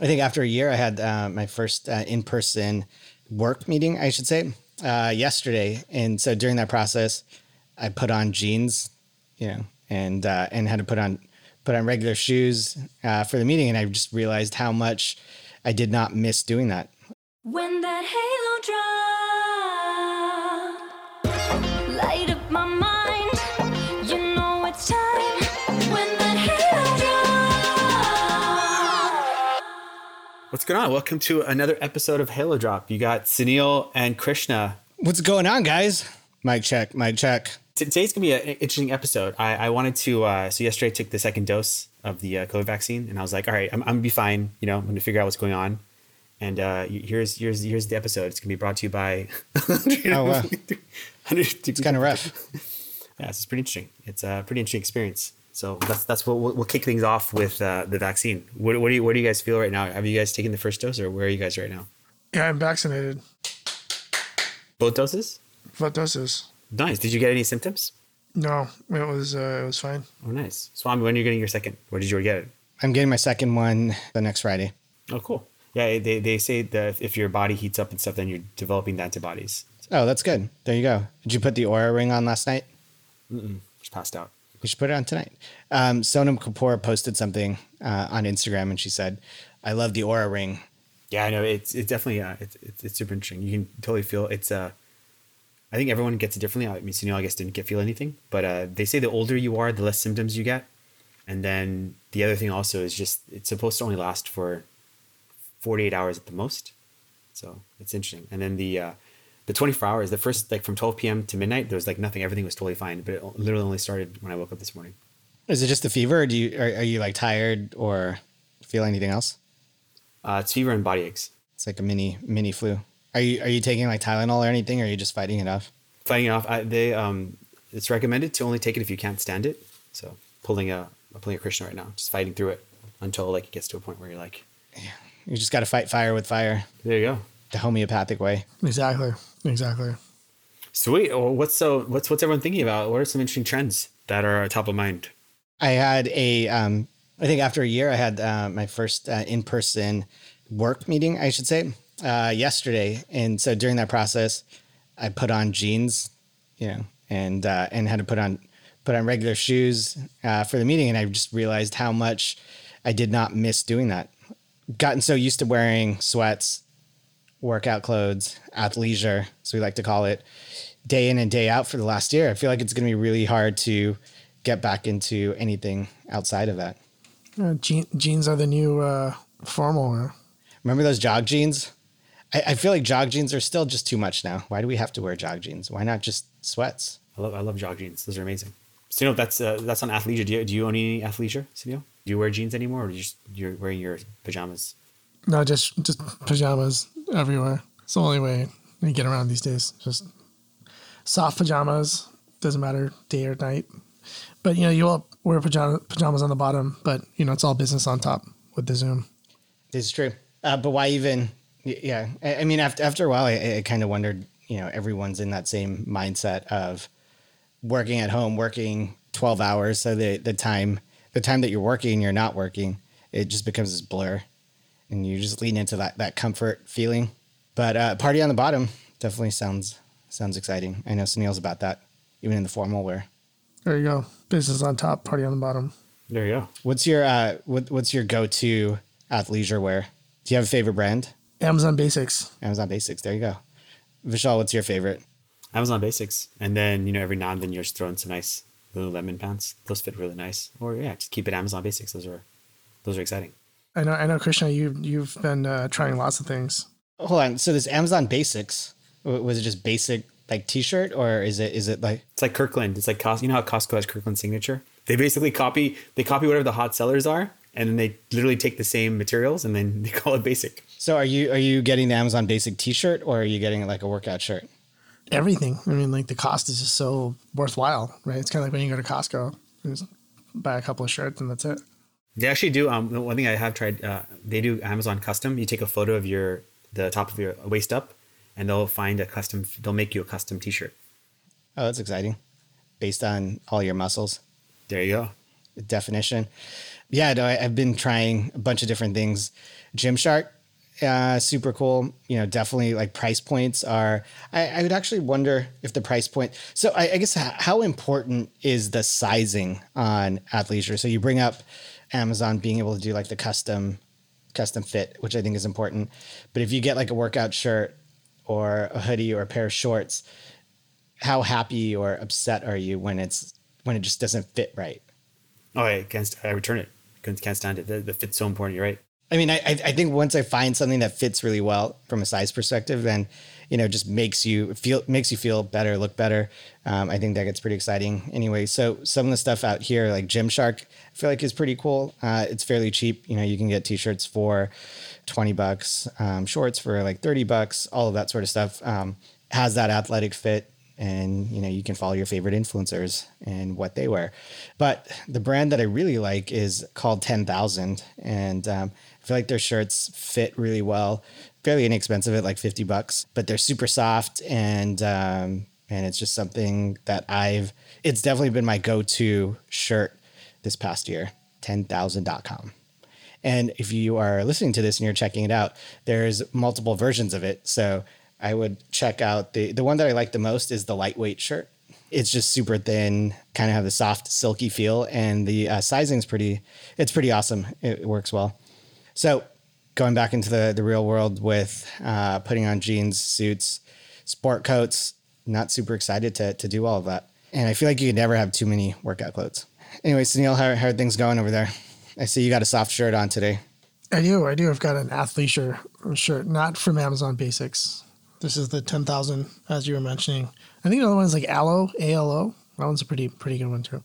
I think after a year, I had uh, my first uh, in person work meeting, I should say, uh, yesterday. And so during that process, I put on jeans, you know, and uh, and had to put on put on regular shoes uh, for the meeting. And I just realized how much I did not miss doing that. When that halo drop, going on? Welcome to another episode of Halo Drop. You got Sunil and Krishna. What's going on, guys? Mic check, mic check. Today's gonna be an interesting episode. I, I wanted to. Uh, so yesterday I took the second dose of the uh, COVID vaccine, and I was like, all right, I'm, I'm gonna be fine. You know, I'm gonna figure out what's going on. And uh, here's here's here's the episode. It's gonna be brought to you by. Oh, wow. it's It's kind of rough. Yeah, it's pretty interesting. It's a pretty interesting experience. So that's that's what we'll, we'll kick things off with uh, the vaccine. What, what do you what do you guys feel right now? Have you guys taken the first dose, or where are you guys right now? Yeah, I'm vaccinated. Both doses. What doses? Nice. Did you get any symptoms? No, it was uh, it was fine. Oh, nice. Swami, when are you getting your second? Where did you get it? I'm getting my second one the next Friday. Oh, cool. Yeah, they, they say that if your body heats up and stuff, then you're developing the antibodies. Oh, that's good. There you go. Did you put the Oura ring on last night? Mm. Just passed out. We should put it on tonight. Um, Sonam Kapoor posted something uh, on Instagram and she said, I love the Oura ring. Yeah, I know. It's it's definitely uh, it's, it's it's super interesting. You can totally feel it's uh. I think everyone gets it differently. I mean, Sunil, I guess didn't get feel anything, but uh, they say the older you are, the less symptoms you get, and then the other thing also is just it's supposed to only last for forty eight hours at the most, so it's interesting. And then the uh, the twenty four hours, the first like from twelve p.m. to midnight, there was like nothing. Everything was totally fine, but it literally only started when I woke up this morning. Is it just the fever or do you, are, are you like tired or feel anything else? Uh, it's fever and body aches. It's like a mini, mini flu. Are you, are you taking like Tylenol or anything or are you just fighting it off? fighting it off. I, they um, it's recommended to only take it if you can't stand it. So pulling a I'm pulling a Krishna right now, just fighting through it until like it gets to a point where you're like, You just got to fight fire with fire there you go. the homeopathic way. Exactly, exactly. Sweet. Well, what's so what's what's everyone thinking about? What are some interesting trends that are top of mind? I had a, um, I think after a year, I had uh, my first uh, in person work meeting, I should say, uh, yesterday. And so during that process, I put on jeans, you know, and uh, and had to put on put on regular shoes uh, for the meeting. And I just realized how much I did not miss doing that. Gotten so used to wearing sweats, workout clothes, athleisure, as we like to call it, day in and day out for the last year. I feel like it's going to be really hard to get back into anything outside of that. Uh, je- jeans are the new uh, formal. wear. Remember those jog jeans? I, I feel like jog jeans are still just too much now. Why do we have to wear jog jeans? Why not just sweats? I love I love jog jeans. Those are amazing. So you know that's uh, that's on athleisure. Do you do you own any athleisure, Sunil? Do you wear jeans anymore, or do you just you're wearing your pajamas? No, just just pajamas everywhere. It's the only way you get around these days. Just soft pajamas. Doesn't matter day or night. But you know, you all wear pajama, pajamas on the bottom, but you know, it's all business on top with the Zoom. This is true. Uh, but why even? Yeah, I, I mean, after after a while, I, I kind of wondered. You know, everyone's in that same mindset of working at home, working twelve hours. So the the time the time that you're working, you're not working. It just becomes this blur, and you just lean into that that comfort feeling. But uh, party on the bottom definitely sounds sounds exciting. I know Sunil's about that, even in the formal wear. There you go. Business on top, party on the bottom. There you go. What's your uh what, what's your go to athleisure wear? Do you have a favorite brand? Amazon Basics. Amazon Basics. There you go. Vishal, what's your favorite? Amazon Basics, and then you know every now and then you're just throw in some nice Lululemon pants. Those fit really nice. Or yeah, just keep it Amazon Basics. Those are those are exciting. I know, I know, Krishna. You you've been uh, trying lots of things. Hold on. So this Amazon Basics was it just basic like T-shirt or is it is it like It's like Kirkland. It's like Cos- you know how Costco has Kirkland signature. They basically copy they copy whatever the hot sellers are, and then they literally take the same materials and then they call it basic. so? Are you are you getting the Amazon Basic T-shirt or are you getting like a workout shirt? Everything. I mean, like the cost is just so worthwhile, right? It's kind of like when you go to Costco, you just buy a couple of shirts and that's it. They actually do. Um, one thing I have tried. Uh, they do Amazon custom. You take a photo of your the top of your waist up, and they'll find a custom. They'll make you a custom T-shirt. Oh, that's exciting. Based on all your muscles. There you go. definition. yeah, no, I, I've been trying a bunch of different things. Gymshark, uh, super cool. You know, definitely like price points are. I, I would actually wonder if the price point. So I, I guess how important is the sizing on athleisure? So you bring up Amazon being able to do like the custom custom fit, which I think is important. But if you get like a workout shirt or a hoodie or a pair of shorts, how happy or upset are you when it's when it just doesn't fit right? Oh, I can't. I return it. Can't, can't stand it. The, the fit's so important. You're right. I mean, I, I think once I find something that fits really well from a size perspective, then you know just makes you feel makes you feel better, look better. Um, I think that gets pretty exciting. Anyway, so some of the stuff out here, like Gymshark, I feel like is pretty cool. Uh, it's fairly cheap. You know, you can get t-shirts for twenty bucks, um, shorts for like thirty bucks, all of that sort of stuff. Um, has that athletic fit and you know you can follow your favorite influencers and what they wear. But the brand that i really like is called 10000 and um, i feel like their shirts fit really well. Fairly inexpensive at like 50 bucks but they're super soft and um, and it's just something that i've it's definitely been my go-to shirt this past year 10000.com and if you are listening to this and you're checking it out, there's multiple versions of it. So I would check out the the one that I like the most is the lightweight shirt. It's just super thin, kind of have the soft, silky feel, and the uh, sizing's pretty. It's pretty awesome. It, it works well. So going back into the the real world with uh, putting on jeans, suits, sport coats. Not super excited to to do all of that. And I feel like you could never have too many workout clothes. Anyway, Sunil, how, how are things going over there? I see you got a soft shirt on today. I do. I do. I've got an athleisure shirt, not from Amazon Basics. This is the 10,000, as you were mentioning. I think the other one is like Alo, A-L-O. That one's a pretty pretty good one too.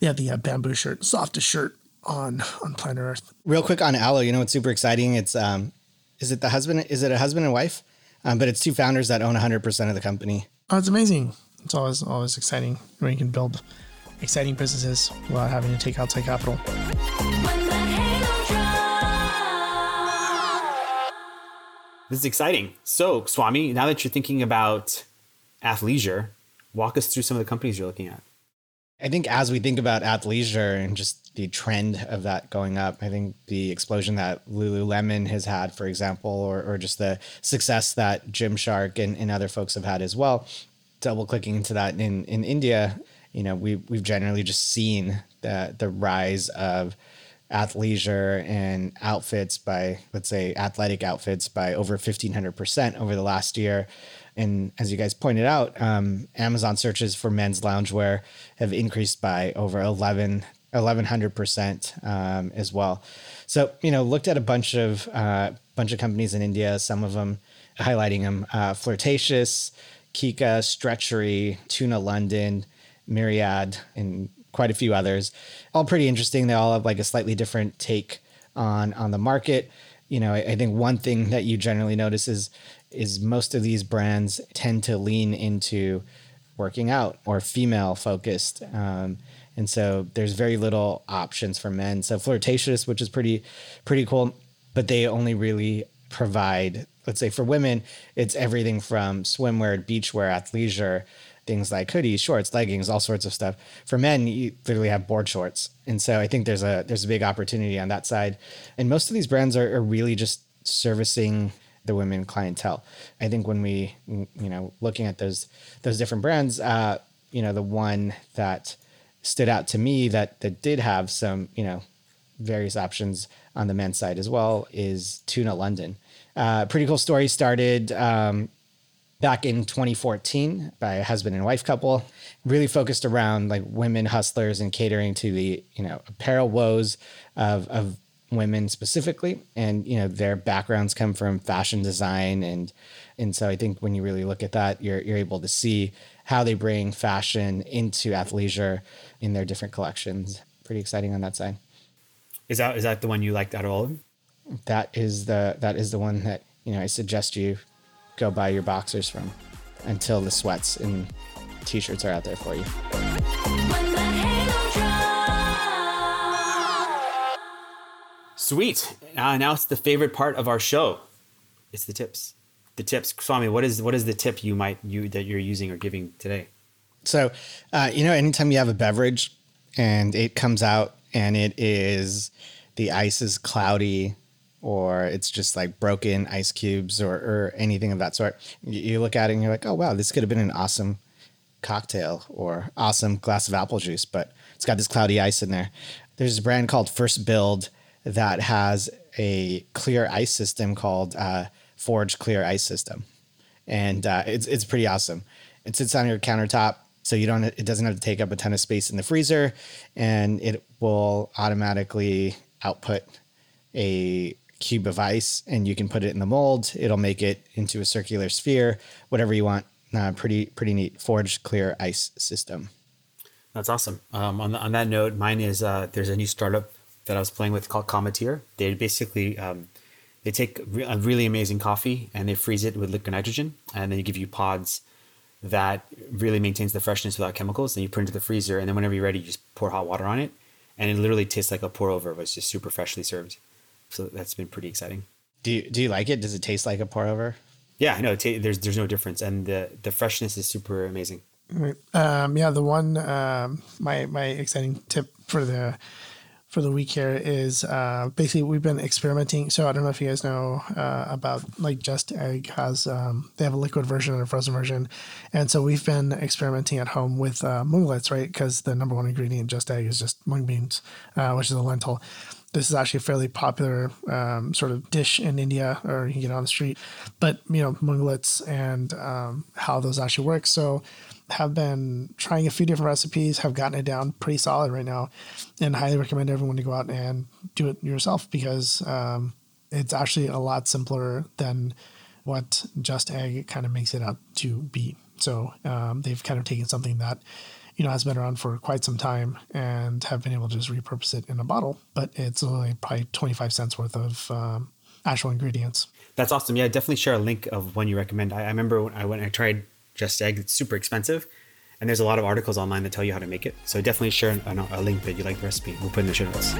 Yeah, the uh, bamboo shirt, softest shirt on on planet Earth. real quick on Alo, you know what's super exciting? It's um, is it the husband? Is it a husband and wife? Um, but it's two founders that own 100 percent of the company. Oh, it's amazing. It's always always exciting when you can build exciting businesses without having to take outside capital. This is exciting. So, Swami, now that you're thinking about athleisure, walk us through some of the companies you're looking at. I think as we think about athleisure and just the trend of that going up, I think the explosion that Lululemon has had, for example, or, or just the success that Gymshark and, and other folks have had as well, double clicking into that in, in India, you know, we, we've generally just seen the, the rise of athleisure and outfits by, let's say, athletic outfits by over 1500% over the last year. And as you guys pointed out, um, Amazon searches for men's loungewear have increased by over 11, 1100% um, as well. So, you know, looked at a bunch of uh, bunch of companies in India, some of them highlighting them, uh, Flirtatious, Kika, Stretchery, Tuna London, Myriad, and quite a few others. All pretty interesting. They all have like a slightly different take on on the market. You know, I, I think one thing that you generally notice is is most of these brands tend to lean into working out or female focused. Um, and so there's very little options for men. So flirtatious, which is pretty pretty cool, but they only really provide, let's say for women, it's everything from swimwear, beachwear, athleisure, things like hoodies, shorts, leggings, all sorts of stuff. For men, you literally have board shorts. And so I think there's a there's a big opportunity on that side. And most of these brands are, are really just servicing the women clientele. I think when we, you know, looking at those those different brands, uh, you know, the one that stood out to me that that did have some, you know, various options on the men's side as well is Tuna London. Uh, pretty cool story started um, back in 2014 by a husband and wife couple, really focused around like women hustlers and catering to the you know apparel woes of of women specifically, and you know their backgrounds come from fashion design and and so I think when you really look at that, you're you're able to see how they bring fashion into athleisure in their different collections. Pretty exciting on that side. Is that is that the one you liked out of all of them? that is the that is the one that you know I suggest you go buy your boxers from until the sweats and t-shirts are out there for you. When the halo drops. Sweet. Uh, now it's the favorite part of our show. It's the tips. The tips, Swami. What is what is the tip you might you that you're using or giving today? So, uh, you know, anytime you have a beverage and it comes out and it is the ice is cloudy or it's just like broken ice cubes or, or anything of that sort. You, look at it and you're like, oh, wow, this could have been an awesome cocktail or awesome glass of apple juice, but it's got this cloudy ice in there. There's a brand called First Build that has a clear ice system called uh, Forge Clear Ice System, and uh, it's it's pretty awesome. It sits on your countertop, so you don't it doesn't have to take up a ton of space in the freezer, and it will automatically output a cube of ice, and you can put it in the mold. It'll make it into a circular sphere, whatever you want. Uh, pretty pretty neat. Forged Clear Ice System. That's awesome. Um, on, the, on that note, mine is uh, there's a new startup that I was playing with called Cometeer. They basically um, they take re- a really amazing coffee and they freeze it with liquid nitrogen, and then they give you pods that really maintains the freshness without chemicals. And you put into the freezer, and then whenever you're ready, you just pour hot water on it, and it literally tastes like a pour over. It's just super freshly served. So that's been pretty exciting. Do you, do you like it? Does it taste like a pour over? Yeah, no, it ta- there's there's no difference, and the the freshness is super amazing. Um, yeah, the one um, my my exciting tip for the for the week here is uh, basically we've been experimenting. So I don't know if you guys know uh, about like Just Egg has um, they have a liquid version and a frozen version, and so we've been experimenting at home with uh, munglets, right? Because the number one ingredient in Just Egg is just mung beans, uh, which is a lentil. This is actually a fairly popular um, sort of dish in India, or you can get on the street. But you know, munglets and um, how those actually work. So have been trying a few different recipes, have gotten it down pretty solid right now, and highly recommend everyone to go out and do it yourself because um, it's actually a lot simpler than what Just Egg kind of makes it out to be. So um, they've kind of taken something that you know has been around for quite some time and have been able to just repurpose it in a bottle, but it's only probably twenty five cents worth of um, actual ingredients. That's awesome. Yeah, definitely share a link of one you recommend. I, I remember when I went, I tried Just Egg. It's super expensive, and there's a lot of articles online that tell you how to make it. So definitely share a, a link that you like the recipe. We'll put in the show notes.